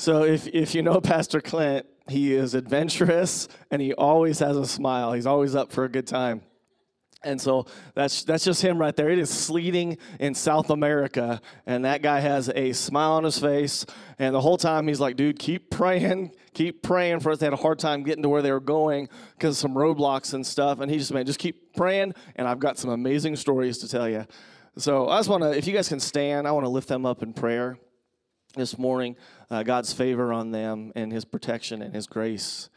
So if if you know Pastor Clint, he is adventurous and he always has a smile. He's always up for a good time. And so that's that's just him right there. It is sleeting in South America, and that guy has a smile on his face. And the whole time he's like, "Dude, keep praying, keep praying for us." They had a hard time getting to where they were going because some roadblocks and stuff. And he just man, just keep praying, and I've got some amazing stories to tell you. So I just want to, if you guys can stand, I want to lift them up in prayer this morning. Uh, God's favor on them and His protection and His grace.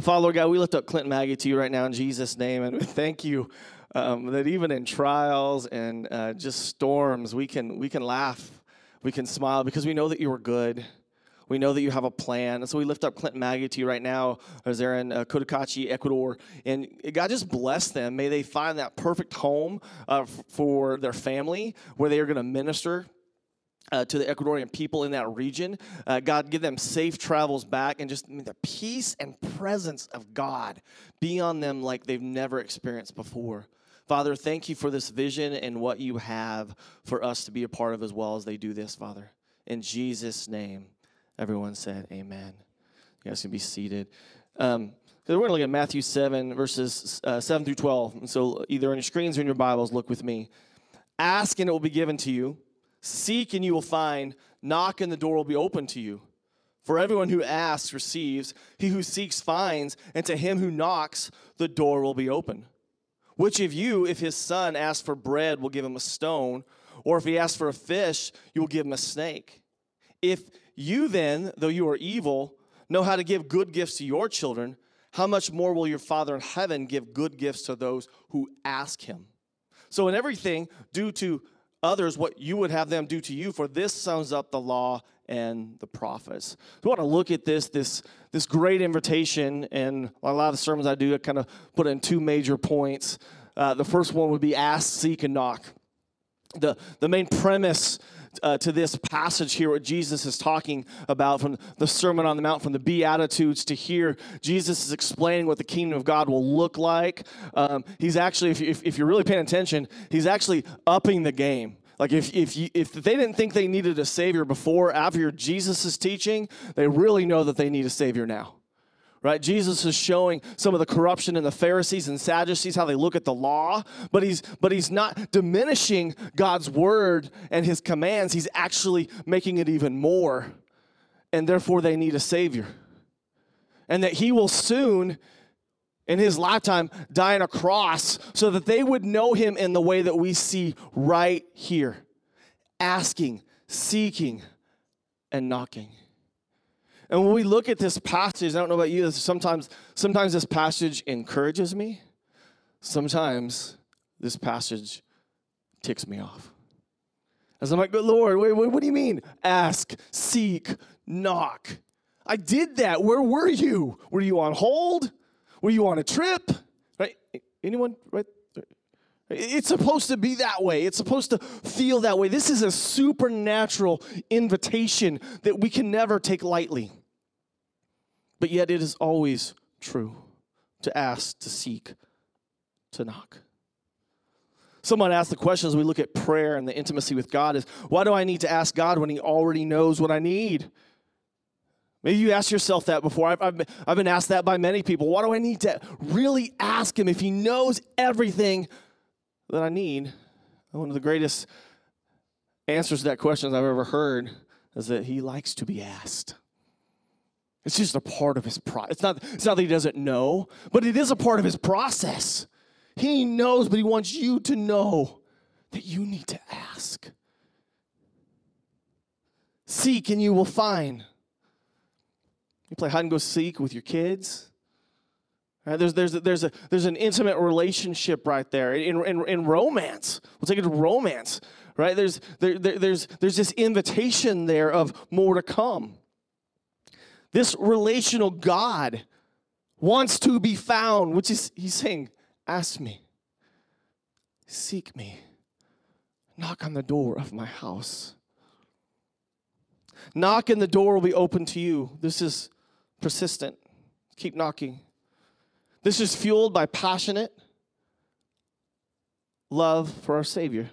Father, Lord God, we lift up Clint and Maggie to you right now in Jesus' name, and we thank you um, that even in trials and uh, just storms, we can we can laugh, we can smile because we know that you are good. We know that you have a plan. And so we lift up Clint and Maggie to you right now as they're in uh, Cotacachi, Ecuador. And God just bless them. May they find that perfect home uh, f- for their family where they are going to minister uh, to the Ecuadorian people in that region. Uh, God, give them safe travels back and just I mean, the peace and presence of God be on them like they've never experienced before. Father, thank you for this vision and what you have for us to be a part of as well as they do this, Father. In Jesus' name, everyone said, Amen. You guys can be seated. Um, we're going to look at Matthew 7, verses uh, 7 through 12. And so, either on your screens or in your Bibles, look with me. Ask and it will be given to you. Seek and you will find. Knock and the door will be open to you. For everyone who asks receives, he who seeks finds, and to him who knocks, the door will be open. Which of you, if his son asks for bread, will give him a stone? Or if he asks for a fish, you will give him a snake? If you then, though you are evil, know how to give good gifts to your children, how much more will your Father in heaven give good gifts to those who ask him? So, in everything, do to others what you would have them do to you, for this sums up the law and the prophets. We want to look at this, this, this great invitation, and a lot of the sermons I do, I kind of put in two major points. Uh, the first one would be ask, seek, and knock. The, the main premise uh, to this passage here, what Jesus is talking about from the Sermon on the Mount, from the Beatitudes to here, Jesus is explaining what the kingdom of God will look like. Um, he's actually, if, if, if you're really paying attention, he's actually upping the game. Like if if you, if they didn't think they needed a savior before, after Jesus' teaching, they really know that they need a savior now. Right? Jesus is showing some of the corruption in the Pharisees and Sadducees, how they look at the law, but he's but he's not diminishing God's word and his commands. He's actually making it even more. And therefore they need a savior. And that he will soon in his lifetime die on a cross so that they would know him in the way that we see right here asking, seeking, and knocking. And when we look at this passage, I don't know about you, sometimes, sometimes this passage encourages me. Sometimes this passage ticks me off. As I'm like, good Lord, wait, wait, what do you mean? Ask, seek, knock. I did that. Where were you? Were you on hold? Were you on a trip? Right? Anyone? Right? It's supposed to be that way. It's supposed to feel that way. This is a supernatural invitation that we can never take lightly. But yet it is always true to ask, to seek, to knock. Someone asked the question as we look at prayer and the intimacy with God is why do I need to ask God when He already knows what I need? Maybe you asked yourself that before. I've, I've, I've been asked that by many people. Why do I need to really ask Him if He knows everything that I need? One of the greatest answers to that question I've ever heard is that He likes to be asked. It's just a part of His process. It's not, it's not that He doesn't know, but it is a part of His process. He knows, but He wants you to know that you need to ask. Seek and you will find. You play hide and go seek with your kids. Right? There's, there's, there's, a, there's an intimate relationship right there. In, in, in romance, we'll take it to romance, right? There's, there, there, there's, there's this invitation there of more to come. This relational God wants to be found, which is, he's saying, ask me, seek me, knock on the door of my house. Knock and the door will be open to you. This is persistent. Keep knocking. This is fueled by passionate love for our Savior.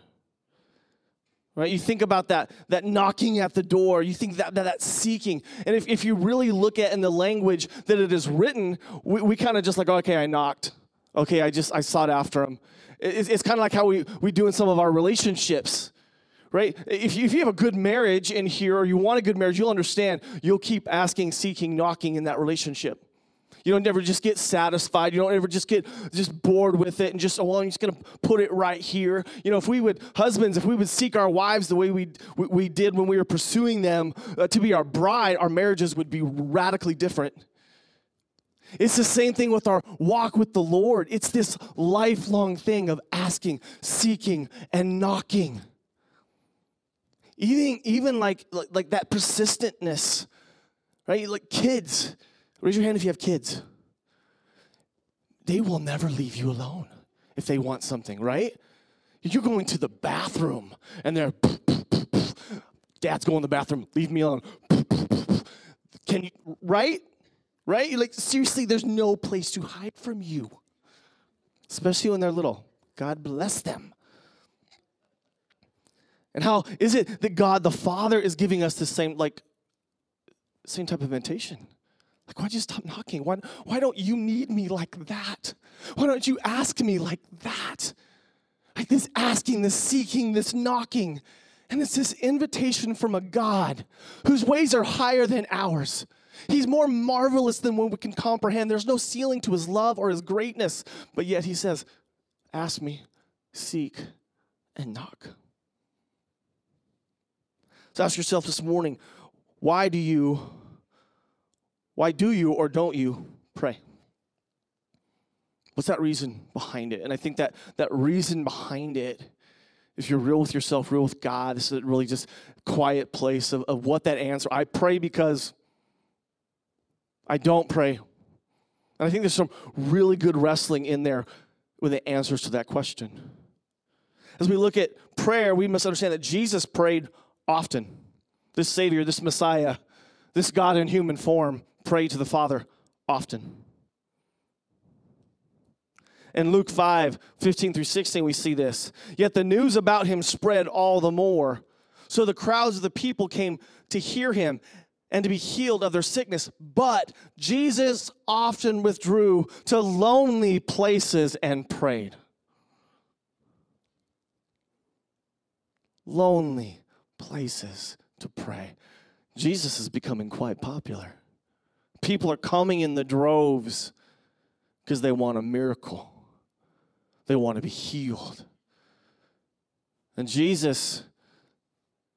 Right? You think about that, that knocking at the door. You think that, that, that seeking. And if, if you really look at in the language that it is written, we, we kind of just like, okay, I knocked. Okay, I just, I sought after him. It's, it's kind of like how we, we do in some of our relationships, right? If you, if you have a good marriage in here or you want a good marriage, you'll understand. You'll keep asking, seeking, knocking in that relationship. You don't ever just get satisfied. You don't ever just get just bored with it and just, oh, well, I'm just going to put it right here. You know, if we would, husbands, if we would seek our wives the way we, we, we did when we were pursuing them uh, to be our bride, our marriages would be radically different. It's the same thing with our walk with the Lord. It's this lifelong thing of asking, seeking, and knocking. Even, even like, like, like that persistentness, right? Like kids, Raise your hand if you have kids. They will never leave you alone if they want something, right? You're going to the bathroom and they're, Dad's going to the bathroom, leave me alone. Can you, right? Right? Like, seriously, there's no place to hide from you, especially when they're little. God bless them. And how is it that God the Father is giving us the same, like, same type of invitation? Like, why'd you stop knocking? Why, why don't you need me like that? Why don't you ask me like that? Like this asking, this seeking, this knocking. And it's this invitation from a God whose ways are higher than ours. He's more marvelous than what we can comprehend. There's no ceiling to his love or his greatness. But yet he says, Ask me, seek, and knock. So ask yourself this morning why do you why do you or don't you pray? What's that reason behind it? And I think that that reason behind it, if you're real with yourself, real with God, this is really just quiet place of, of what that answer. I pray because I don't pray. And I think there's some really good wrestling in there with the answers to that question. As we look at prayer, we must understand that Jesus prayed often. This Savior, this Messiah, this God in human form, pray to the Father often. In Luke 5 15 through 16, we see this. Yet the news about him spread all the more. So the crowds of the people came to hear him and to be healed of their sickness. But Jesus often withdrew to lonely places and prayed. Lonely places to pray. Jesus is becoming quite popular. People are coming in the droves because they want a miracle, they want to be healed. And Jesus,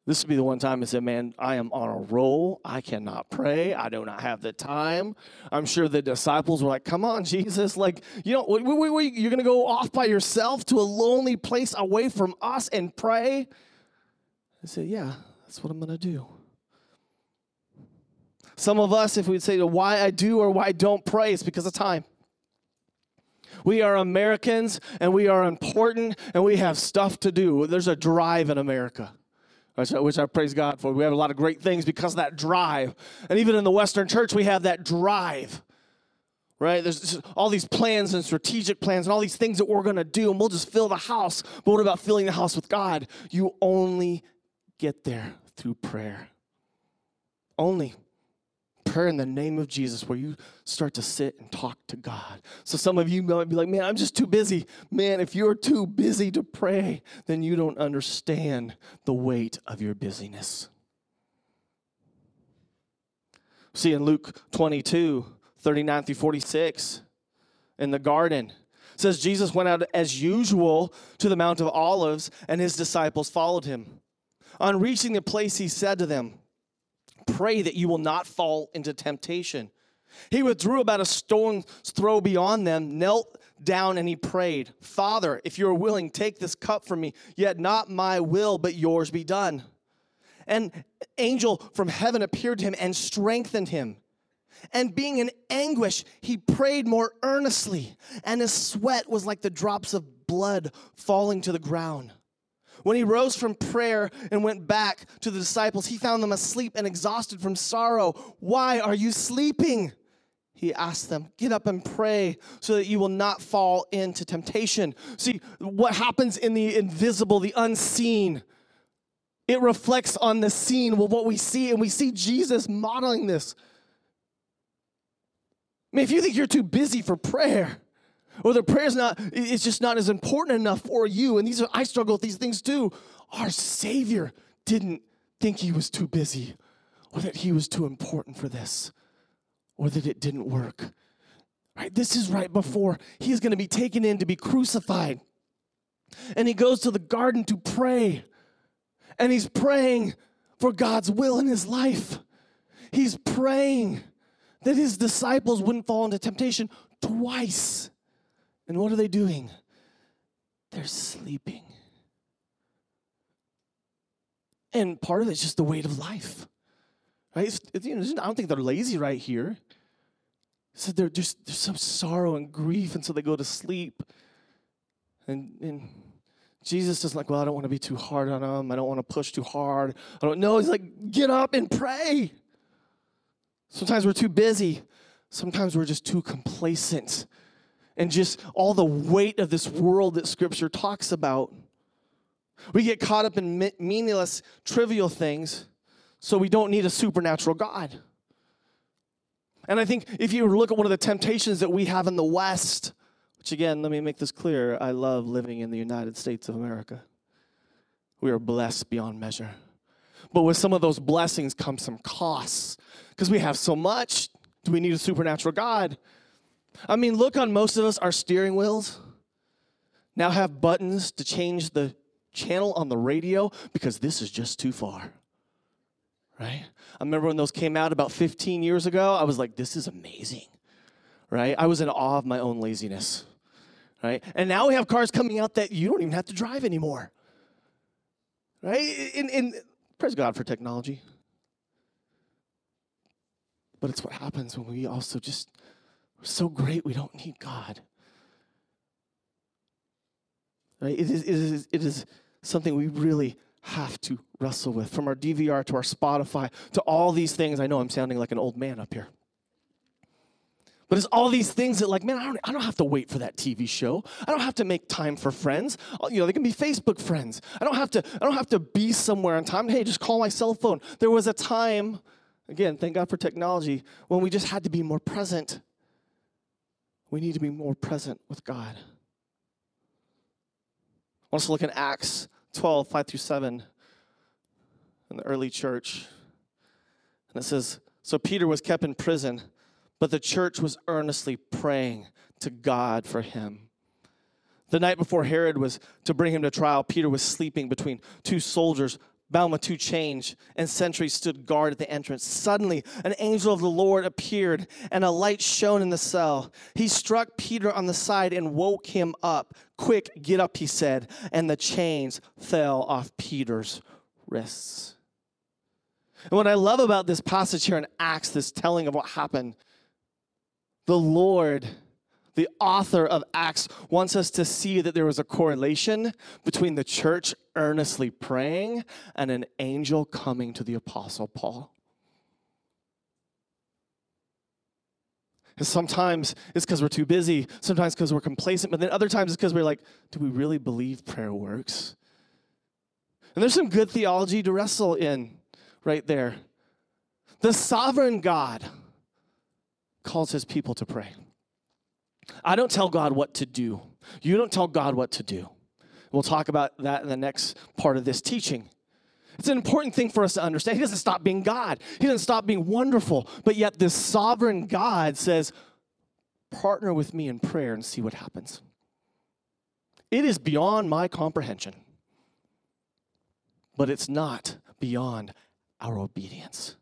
this would be the one time he said, Man, I am on a roll. I cannot pray. I do not have the time. I'm sure the disciples were like, Come on, Jesus. Like, you know, wait, wait, wait, you're going to go off by yourself to a lonely place away from us and pray? I said, Yeah, that's what I'm going to do. Some of us, if we'd say why I do or why I don't pray, it's because of time. We are Americans and we are important and we have stuff to do. There's a drive in America, which I praise God for. We have a lot of great things because of that drive. And even in the Western church, we have that drive, right? There's all these plans and strategic plans and all these things that we're going to do, and we'll just fill the house. But what about filling the house with God? You only get there through prayer. Only prayer in the name of Jesus where you start to sit and talk to God. So some of you might be like, man, I'm just too busy. Man, if you're too busy to pray, then you don't understand the weight of your busyness. See in Luke 22, 39 through 46, in the garden, says Jesus went out as usual to the Mount of Olives, and his disciples followed him. On reaching the place, he said to them, Pray that you will not fall into temptation. He withdrew about a stone's throw beyond them, knelt down, and he prayed, Father, if you are willing, take this cup from me, yet not my will, but yours be done. And angel from heaven appeared to him and strengthened him. And being in anguish, he prayed more earnestly, and his sweat was like the drops of blood falling to the ground. When he rose from prayer and went back to the disciples, he found them asleep and exhausted from sorrow. Why are you sleeping? He asked them, Get up and pray so that you will not fall into temptation. See, what happens in the invisible, the unseen, it reflects on the seen with what we see, and we see Jesus modeling this. I mean, if you think you're too busy for prayer, or the prayer's not, it's just not as important enough for you, and these are, I struggle with these things too. Our Savior didn't think he was too busy, or that he was too important for this, or that it didn't work. Right? This is right before he's going to be taken in to be crucified. And he goes to the garden to pray. And he's praying for God's will in his life. He's praying that his disciples wouldn't fall into temptation twice. And what are they doing? They're sleeping. And part of it's just the weight of life. Right? It's, it's, you know, I don't think they're lazy right here. So they're just there's some sorrow and grief, and so they go to sleep. And, and Jesus is like, well, I don't want to be too hard on them. I don't want to push too hard. I don't know. He's like, get up and pray. Sometimes we're too busy. Sometimes we're just too complacent. And just all the weight of this world that Scripture talks about. We get caught up in meaningless, trivial things, so we don't need a supernatural God. And I think if you look at one of the temptations that we have in the West, which again, let me make this clear I love living in the United States of America. We are blessed beyond measure. But with some of those blessings come some costs because we have so much. Do we need a supernatural God? I mean, look on most of us, our steering wheels now have buttons to change the channel on the radio because this is just too far. Right? I remember when those came out about 15 years ago, I was like, this is amazing. Right? I was in awe of my own laziness right? And now we have cars coming out that you don't even have to drive anymore, right? And, and praise God for technology. But it's what happens when we also just, so great we don't need God. Right? It is, it is, it is something we really have to wrestle with. From our DVR to our Spotify to all these things. I know I'm sounding like an old man up here. But it's all these things that, like, man, I don't, I don't have to wait for that TV show. I don't have to make time for friends. Uh, you know, they can be Facebook friends. I don't have to. I don't have to be somewhere on time. Hey, just call my cell phone. There was a time, again, thank God for technology, when we just had to be more present. We need to be more present with God. I want us to look in Acts 12, 5 through 7 in the early church. And it says, So Peter was kept in prison but the church was earnestly praying to God for him. The night before Herod was to bring him to trial, Peter was sleeping between two soldiers two chains, and sentries stood guard at the entrance. Suddenly, an angel of the Lord appeared, and a light shone in the cell. He struck Peter on the side and woke him up. Quick, get up, he said, and the chains fell off Peter's wrists. And what I love about this passage here in Acts, this telling of what happened, the Lord, the author of Acts, wants us to see that there was a correlation between the church earnestly praying and an angel coming to the Apostle Paul. And sometimes it's because we're too busy, sometimes because we're complacent, but then other times it's because we're like, do we really believe prayer works? And there's some good theology to wrestle in right there. The sovereign God, calls his people to pray. I don't tell God what to do. You don't tell God what to do. We'll talk about that in the next part of this teaching. It's an important thing for us to understand. He doesn't stop being God, He doesn't stop being wonderful, but yet this sovereign God says, Partner with me in prayer and see what happens. It is beyond my comprehension, but it's not beyond our obedience.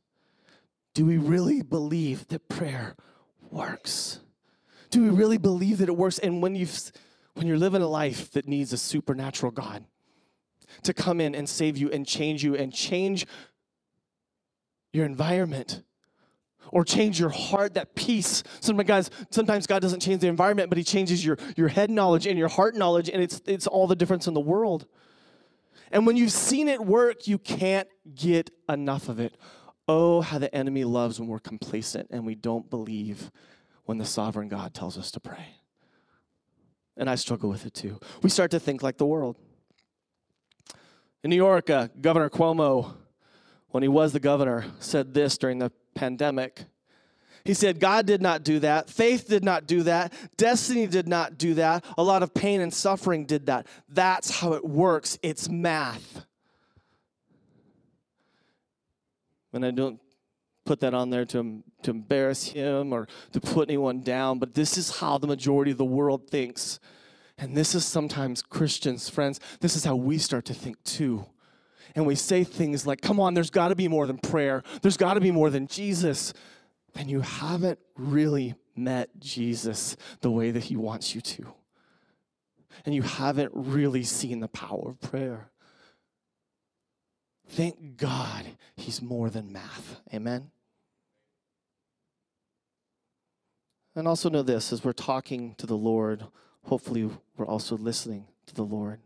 Do we really believe that prayer works? Do we really believe that it works? And when you've when you're living a life that needs a supernatural God to come in and save you and change you and change your environment or change your heart, that peace. Sometimes, guys, sometimes God doesn't change the environment, but He changes your, your head knowledge and your heart knowledge, and it's, it's all the difference in the world. And when you've seen it work, you can't get enough of it. Oh, how the enemy loves when we're complacent and we don't believe when the sovereign God tells us to pray. And I struggle with it too. We start to think like the world. In New York, uh, Governor Cuomo, when he was the governor, said this during the pandemic. He said, God did not do that. Faith did not do that. Destiny did not do that. A lot of pain and suffering did that. That's how it works. It's math. And I don't put that on there to, to embarrass him or to put anyone down, but this is how the majority of the world thinks. And this is sometimes Christians, friends, this is how we start to think too. And we say things like, come on, there's got to be more than prayer, there's got to be more than Jesus. Then you haven't really met Jesus the way that he wants you to. And you haven't really seen the power of prayer. Thank God he's more than math. Amen. And also know this as we're talking to the Lord, hopefully we're also listening to the Lord.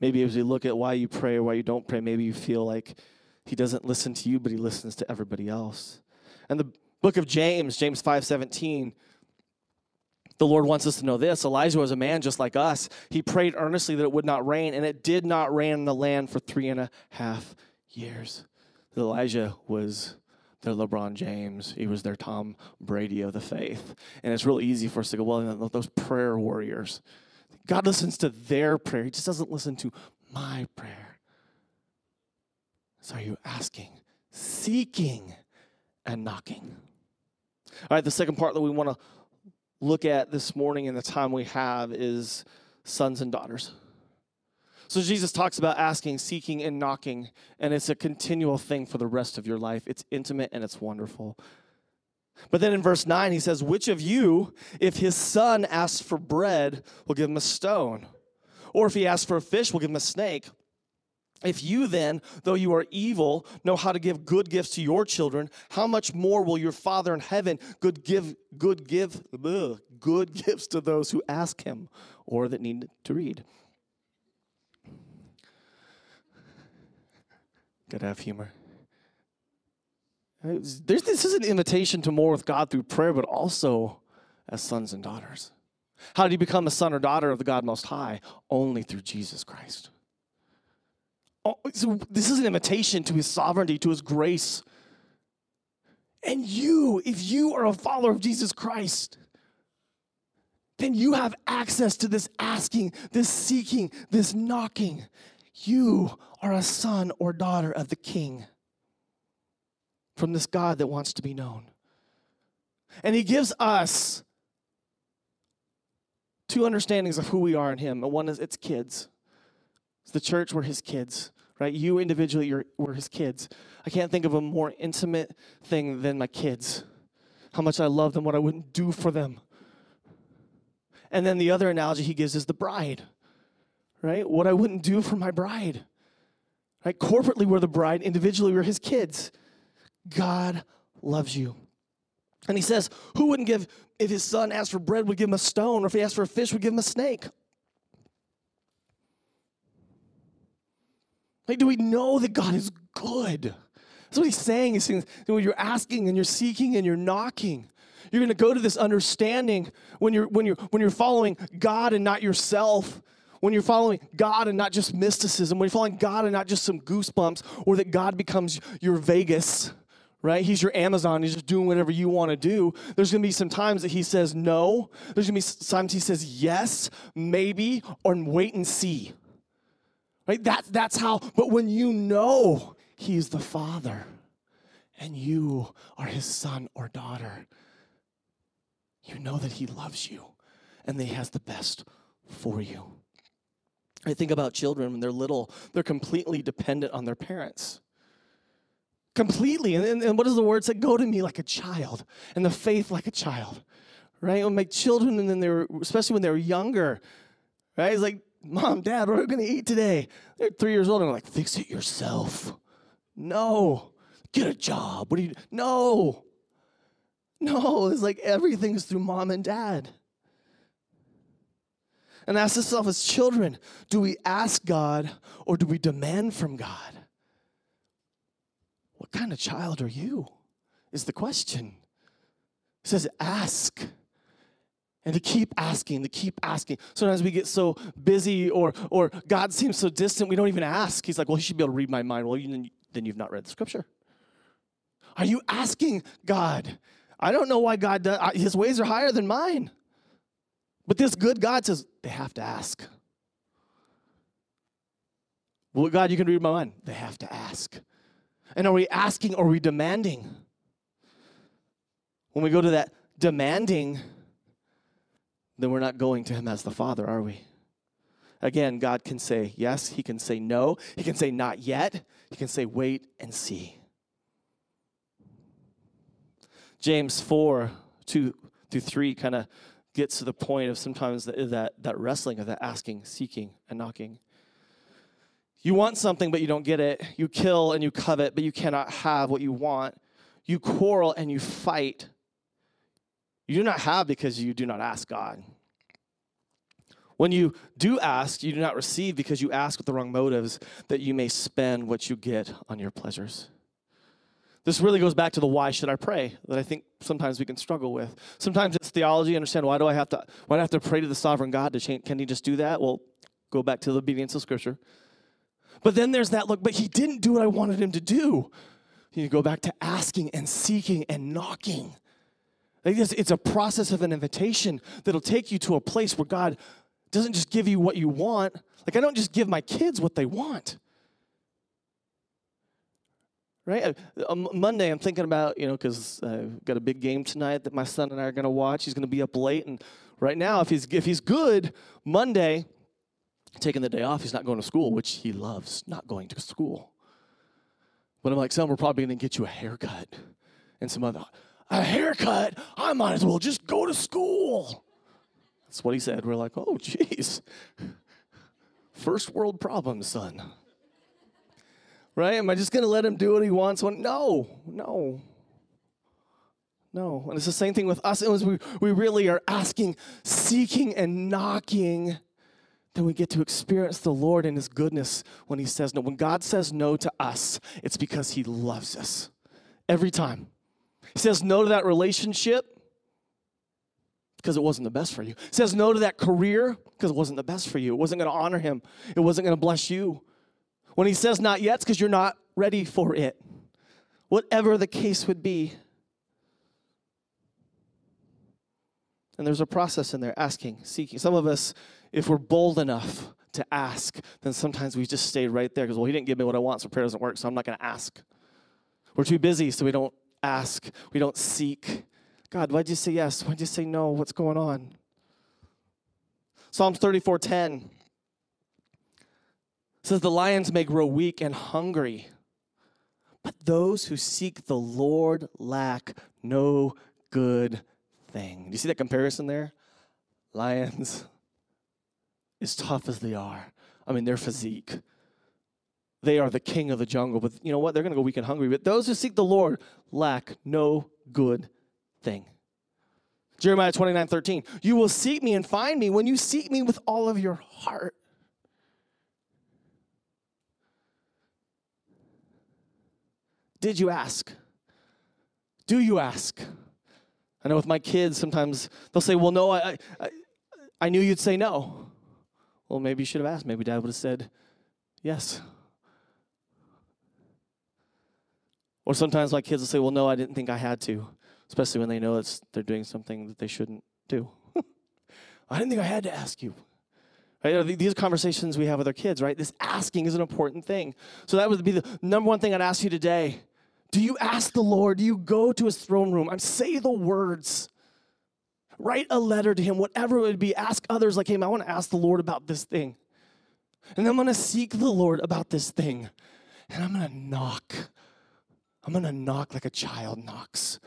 Maybe as we look at why you pray or why you don't pray, maybe you feel like he doesn't listen to you, but he listens to everybody else. And the book of James, James 5:17, the Lord wants us to know this. Elijah was a man just like us. He prayed earnestly that it would not rain, and it did not rain in the land for three and a half years. Elijah was their LeBron James. He was their Tom Brady of the faith. And it's real easy for us to go, well, those prayer warriors. God listens to their prayer. He just doesn't listen to my prayer. So are you asking, seeking, and knocking? All right, the second part that we want to look at this morning and the time we have is sons and daughters. So Jesus talks about asking, seeking, and knocking, and it's a continual thing for the rest of your life. It's intimate and it's wonderful. But then in verse 9, he says, Which of you, if his son asks for bread, will give him a stone? Or if he asks for a fish, will give him a snake? If you then, though you are evil, know how to give good gifts to your children, how much more will your Father in heaven good give good give ugh, good gifts to those who ask him or that need to read? Gotta have humor. Uh, there's, this is an invitation to more with God through prayer, but also as sons and daughters. How do you become a son or daughter of the God Most High? Only through Jesus Christ. Oh, so this is an invitation to his sovereignty, to his grace. And you, if you are a follower of Jesus Christ, then you have access to this asking, this seeking, this knocking. You are a son or daughter of the King from this God that wants to be known. And he gives us two understandings of who we are in him. One is it's kids. It's the church, we're his kids, right? You individually, you're, we're his kids. I can't think of a more intimate thing than my kids. How much I love them, what I wouldn't do for them. And then the other analogy he gives is the bride, right? What I wouldn't do for my bride. Right? Corporately, we're the bride, individually, we're his kids. God loves you. And he says, Who wouldn't give, if his son asked for bread, would give him a stone, or if he asked for a fish, would give him a snake? Like, do we know that God is good? That's what he's saying. He's saying when you're asking and you're seeking and you're knocking, you're going to go to this understanding when you're when you're when you're following God and not yourself. When you're following God and not just mysticism, when you're following God and not just some goosebumps, or that God becomes your Vegas, right? He's your Amazon. He's just doing whatever you want to do. There's going to be some times that he says no. There's going to be times he says yes, maybe, or wait and see. Right? That, that's how, but when you know He's the Father and you are His son or daughter, you know that He loves you and that He has the best for you. I think about children when they're little, they're completely dependent on their parents. Completely. And, and, and what does the word say? Go to me like a child, and the faith like a child. Right? When my children, and then they were, especially when they were younger, right? It's like, Mom, Dad, what are we going to eat today? They're three years old. And I'm like, fix it yourself. No. Get a job. What do you? No. No. It's like everything's through mom and dad. And ask yourself as children do we ask God or do we demand from God? What kind of child are you? Is the question. It says, ask and to keep asking, to keep asking. Sometimes we get so busy or, or God seems so distant, we don't even ask. He's like, well, he should be able to read my mind. Well, you, then you've not read the scripture. Are you asking God? I don't know why God does, his ways are higher than mine. But this good God says, they have to ask. Well, God, you can read my mind. They have to ask. And are we asking or are we demanding? When we go to that demanding, then we're not going to Him as the Father, are we? Again, God can say yes, He can say no, He can say not yet, He can say wait and see. James 4 2 through 3 kind of gets to the point of sometimes that, that, that wrestling of that asking, seeking, and knocking. You want something, but you don't get it. You kill and you covet, but you cannot have what you want. You quarrel and you fight. You do not have because you do not ask God. When you do ask, you do not receive because you ask with the wrong motives, that you may spend what you get on your pleasures. This really goes back to the why should I pray that I think sometimes we can struggle with. Sometimes it's theology, understand why do I have to why do I have to pray to the sovereign God to change can he just do that? Well, go back to the obedience of scripture. But then there's that look, but he didn't do what I wanted him to do. You go back to asking and seeking and knocking. It's a process of an invitation that'll take you to a place where God doesn't just give you what you want. Like, I don't just give my kids what they want. Right? Uh, Monday, I'm thinking about, you know, because I've got a big game tonight that my son and I are going to watch. He's going to be up late. And right now, if he's, if he's good, Monday, taking the day off, he's not going to school, which he loves not going to school. But I'm like, son, we're probably going to get you a haircut and some other. A haircut? I might as well just go to school. That's what he said. We're like, oh, geez. First world problem, son. Right? Am I just going to let him do what he wants? No, no. No. And it's the same thing with us. As we, we really are asking, seeking, and knocking then we get to experience the Lord and His goodness when He says no. When God says no to us, it's because He loves us. Every time. Says no to that relationship because it wasn't the best for you. Says no to that career because it wasn't the best for you. It wasn't going to honor Him, it wasn't going to bless you. When He says not yet, it's because you're not ready for it. Whatever the case would be. And there's a process in there asking, seeking. Some of us, if we're bold enough to ask, then sometimes we just stay right there because, well, he didn't give me what I want, so prayer doesn't work, so I'm not going to ask. We're too busy, so we don't ask, we don't seek. God, why'd you say yes? Why'd you say no? What's going on? Psalms 34:10 says the lions may grow weak and hungry, but those who seek the Lord lack no good thing. Do you see that comparison there? Lions as tough as they are, I mean, their physique, they are the king of the jungle. But you know what? They're going to go weak and hungry. But those who seek the Lord lack no good thing. Jeremiah 29 13. You will seek me and find me when you seek me with all of your heart. Did you ask? Do you ask? I know with my kids, sometimes they'll say, Well, no, I, I, I knew you'd say no. Well, maybe you should have asked. Maybe dad would have said yes. Or sometimes my kids will say, Well, no, I didn't think I had to, especially when they know it's, they're doing something that they shouldn't do. I didn't think I had to ask you. Right? These conversations we have with our kids, right? This asking is an important thing. So that would be the number one thing I'd ask you today. Do you ask the Lord? Do you go to his throne room and say the words? Write a letter to him, whatever it would be. Ask others, like, hey, I want to ask the Lord about this thing. And I'm going to seek the Lord about this thing. And I'm going to knock. I'm going to knock like a child knocks.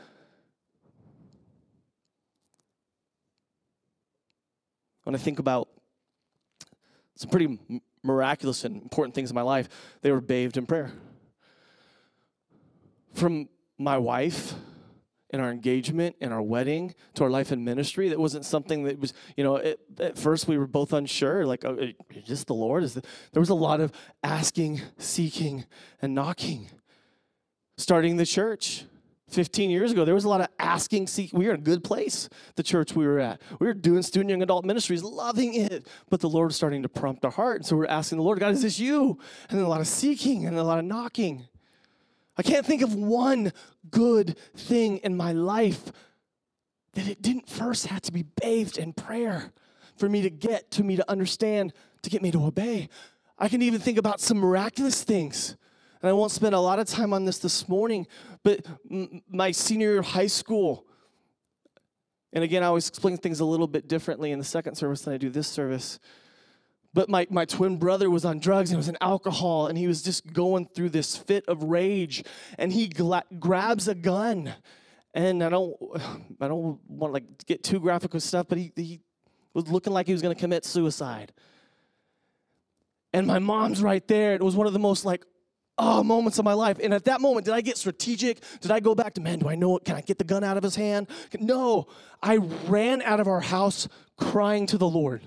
When I think about some pretty miraculous and important things in my life, they were bathed in prayer. From my wife in our engagement, in our wedding, to our life in ministry. That wasn't something that was, you know, it, at first we were both unsure, like, oh, is this the Lord? Is the, there was a lot of asking, seeking, and knocking. Starting the church, 15 years ago, there was a lot of asking, seek. We were in a good place, the church we were at. We were doing student young adult ministries, loving it. But the Lord was starting to prompt our heart. And so we're asking the Lord, God, is this you? And then a lot of seeking and a lot of knocking. I can't think of one good thing in my life that it didn't first have to be bathed in prayer for me to get, to me to understand, to get me to obey. I can even think about some miraculous things. And I won't spend a lot of time on this this morning, but m- my senior year of high school, and again, I always explain things a little bit differently in the second service than I do this service. But my, my twin brother was on drugs and was in alcohol, and he was just going through this fit of rage. And he gla- grabs a gun. And I don't, I don't want to like get too graphic with stuff, but he, he was looking like he was going to commit suicide. And my mom's right there. It was one of the most like, oh, moments of my life. And at that moment, did I get strategic? Did I go back to, man, do I know, it? can I get the gun out of his hand? No, I ran out of our house crying to the Lord.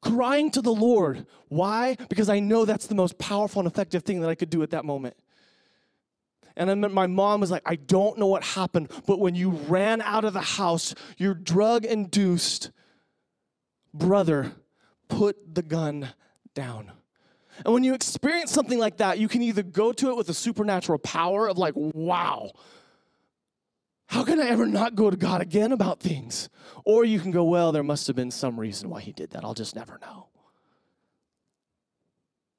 Crying to the Lord. Why? Because I know that's the most powerful and effective thing that I could do at that moment. And then my mom was like, I don't know what happened, but when you ran out of the house, your drug induced brother put the gun down. And when you experience something like that, you can either go to it with a supernatural power of, like, wow, how can I ever not go to God again about things? Or you can go, well, there must have been some reason why he did that. I'll just never know.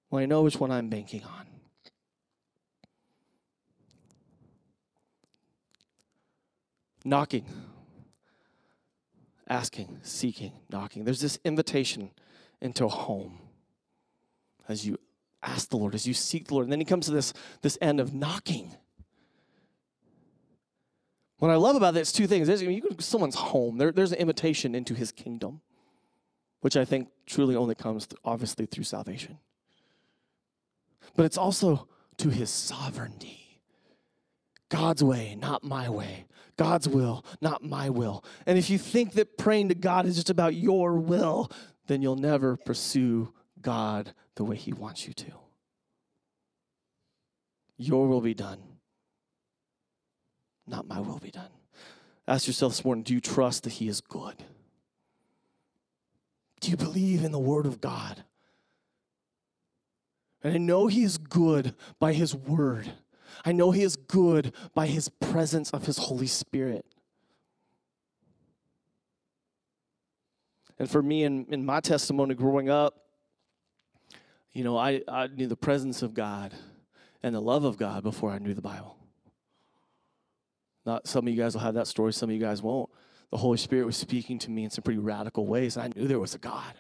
Well, I know which one I'm banking on. Knocking, asking, seeking, knocking. There's this invitation into a home as you ask the Lord, as you seek the Lord. And then he comes to this, this end of knocking. What I love about this, two things. There's, you go to someone's home, there, there's an invitation into his kingdom, which I think truly only comes, obviously, through salvation. But it's also to his sovereignty. God's way, not my way. God's will, not my will. And if you think that praying to God is just about your will, then you'll never pursue God the way He wants you to. Your will be done, not my will be done. Ask yourself this morning do you trust that He is good? Do you believe in the Word of God? And I know He is good by His Word. I know He is good by His presence of His Holy Spirit. And for me, in, in my testimony growing up, you know, I, I knew the presence of God and the love of God before I knew the Bible. Not some of you guys will have that story, some of you guys won't. The Holy Spirit was speaking to me in some pretty radical ways, and I knew there was a God.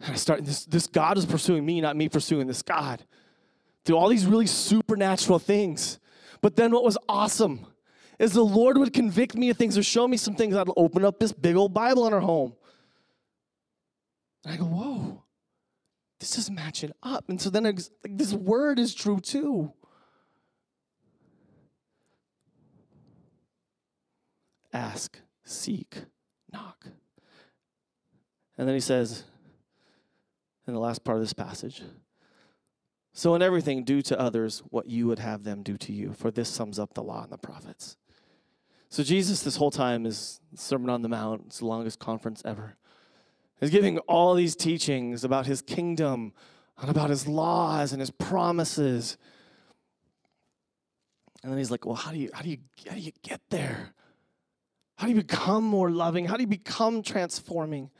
And I started this, this God is pursuing me, not me pursuing this God. Through all these really supernatural things. But then what was awesome is the Lord would convict me of things or show me some things. I'd open up this big old Bible in our home. And I go, whoa this is matching up. And so then like, this word is true too. Ask, seek, knock. And then he says in the last part of this passage So, in everything, do to others what you would have them do to you, for this sums up the law and the prophets. So, Jesus, this whole time, is Sermon on the Mount. It's the longest conference ever. He's giving all these teachings about his kingdom and about his laws and his promises. And then he's like, well, how do you how do you how do you get there? How do you become more loving? How do you become transforming?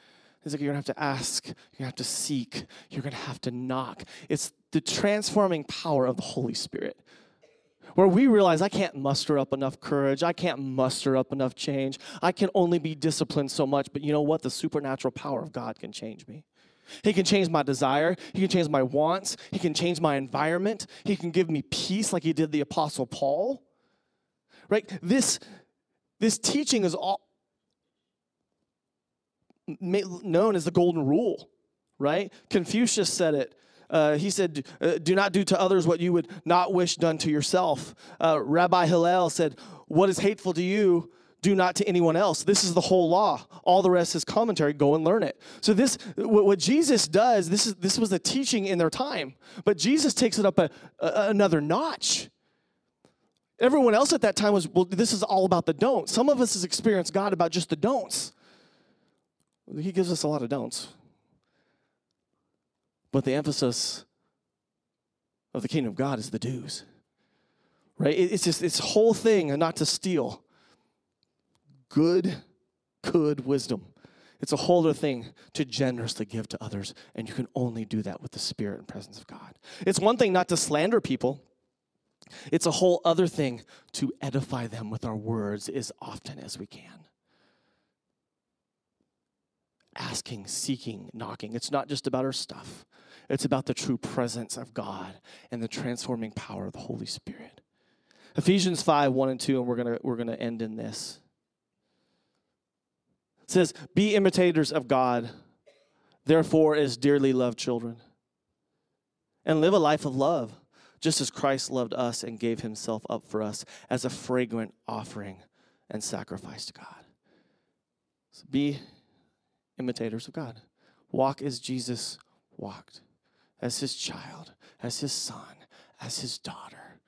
He's like, you're gonna have to ask, you're gonna have to seek, you're gonna have to knock. It's the transforming power of the Holy Spirit where we realize I can't muster up enough courage, I can't muster up enough change, I can only be disciplined so much. But you know what? The supernatural power of God can change me. He can change my desire. He can change my wants. He can change my environment. He can give me peace like he did the Apostle Paul. Right? This, this teaching is all known as the golden rule, right? Confucius said it uh, he said, uh, Do not do to others what you would not wish done to yourself. Uh, Rabbi Hillel said, What is hateful to you, do not to anyone else. This is the whole law. All the rest is commentary. Go and learn it. So this, what, Jesus does, this is this was a teaching in their time, but Jesus takes it up a, a, another notch. Everyone else at that time was, well, this is all about the don'ts. Some of us has experienced God about just the don'ts. He gives us a lot of don'ts. But the emphasis of the kingdom of God is the dues, Right? It's just this whole thing, not to steal. Good, good wisdom. It's a whole other thing to generously give to others, and you can only do that with the Spirit and presence of God. It's one thing not to slander people, it's a whole other thing to edify them with our words as often as we can. Asking, seeking, knocking. It's not just about our stuff, it's about the true presence of God and the transforming power of the Holy Spirit. Ephesians 5 1 and 2, and we're going we're going to end in this. It says, Be imitators of God, therefore, as dearly loved children, and live a life of love, just as Christ loved us and gave himself up for us as a fragrant offering and sacrifice to God. So be imitators of God. Walk as Jesus walked, as his child, as his son, as his daughter,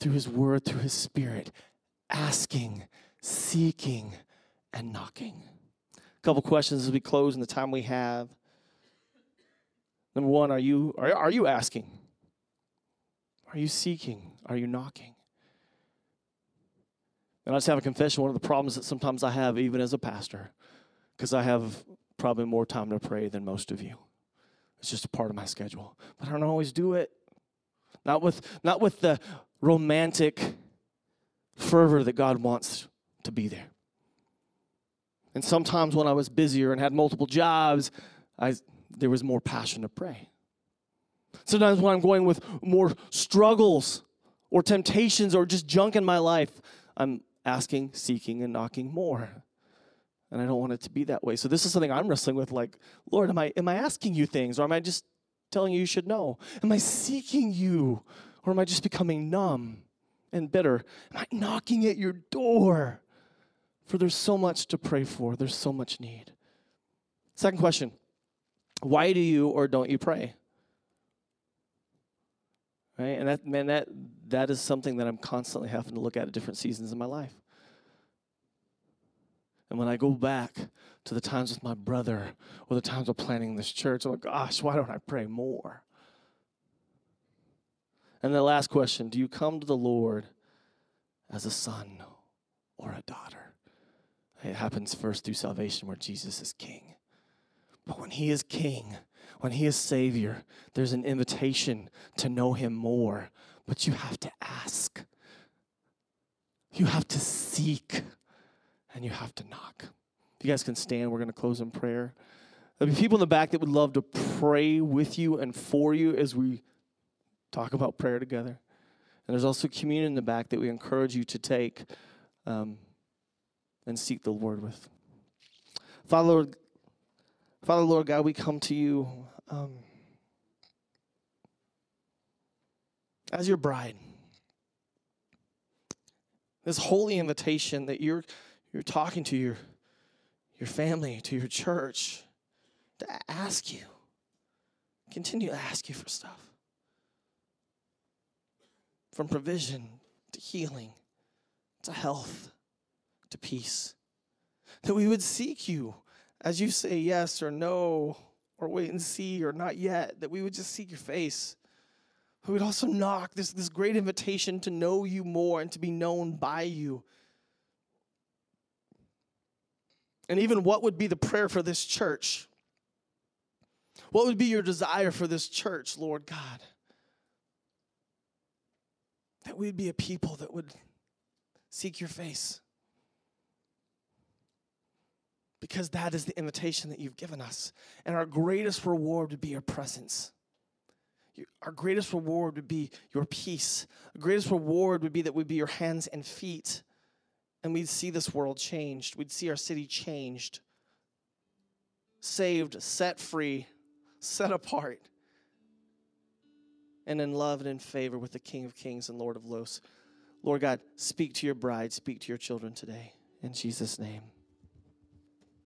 through his word, through his spirit, asking, seeking, and knocking. A couple questions as we close in the time we have. Number one, are you are, are you asking? Are you seeking? Are you knocking? And I just have a confession. One of the problems that sometimes I have, even as a pastor, because I have probably more time to pray than most of you. It's just a part of my schedule. But I don't always do it. Not with not with the romantic fervor that God wants to be there. And sometimes when I was busier and had multiple jobs, I, there was more passion to pray. Sometimes when I'm going with more struggles or temptations or just junk in my life, I'm asking, seeking, and knocking more. And I don't want it to be that way. So this is something I'm wrestling with like, Lord, am I am I asking you things or am I just telling you you should know? Am I seeking you or am I just becoming numb and bitter? Am I knocking at your door? For there's so much to pray for. There's so much need. Second question. Why do you or don't you pray? Right? And that man that that is something that I'm constantly having to look at at different seasons in my life. And when I go back to the times with my brother or the times of planning this church, I'm like, gosh, why don't I pray more? And the last question Do you come to the Lord as a son or a daughter? It happens first through salvation where Jesus is king. But when he is king, when he is savior, there's an invitation to know him more. But you have to ask, you have to seek, and you have to knock. If you guys can stand, we're going to close in prayer. There'll be people in the back that would love to pray with you and for you as we talk about prayer together. And there's also communion in the back that we encourage you to take um, and seek the Lord with. Father, Lord, Father, Lord God, we come to you um, as your bride. This holy invitation that you're you're talking to your your family, to your church, to ask you, continue to ask you for stuff. From provision to healing to health to peace. That we would seek you as you say yes or no, or wait and see, or not yet, that we would just seek your face. We would also knock this, this great invitation to know you more and to be known by you. And even what would be the prayer for this church? What would be your desire for this church, Lord God? That we'd be a people that would seek your face because that is the invitation that you've given us. And our greatest reward would be your presence. Our greatest reward would be your peace. Our greatest reward would be that we'd be your hands and feet. And we'd see this world changed. We'd see our city changed, saved, set free, set apart, and in love and in favor with the King of Kings and Lord of Lords. Lord God, speak to your bride, speak to your children today. In Jesus' name.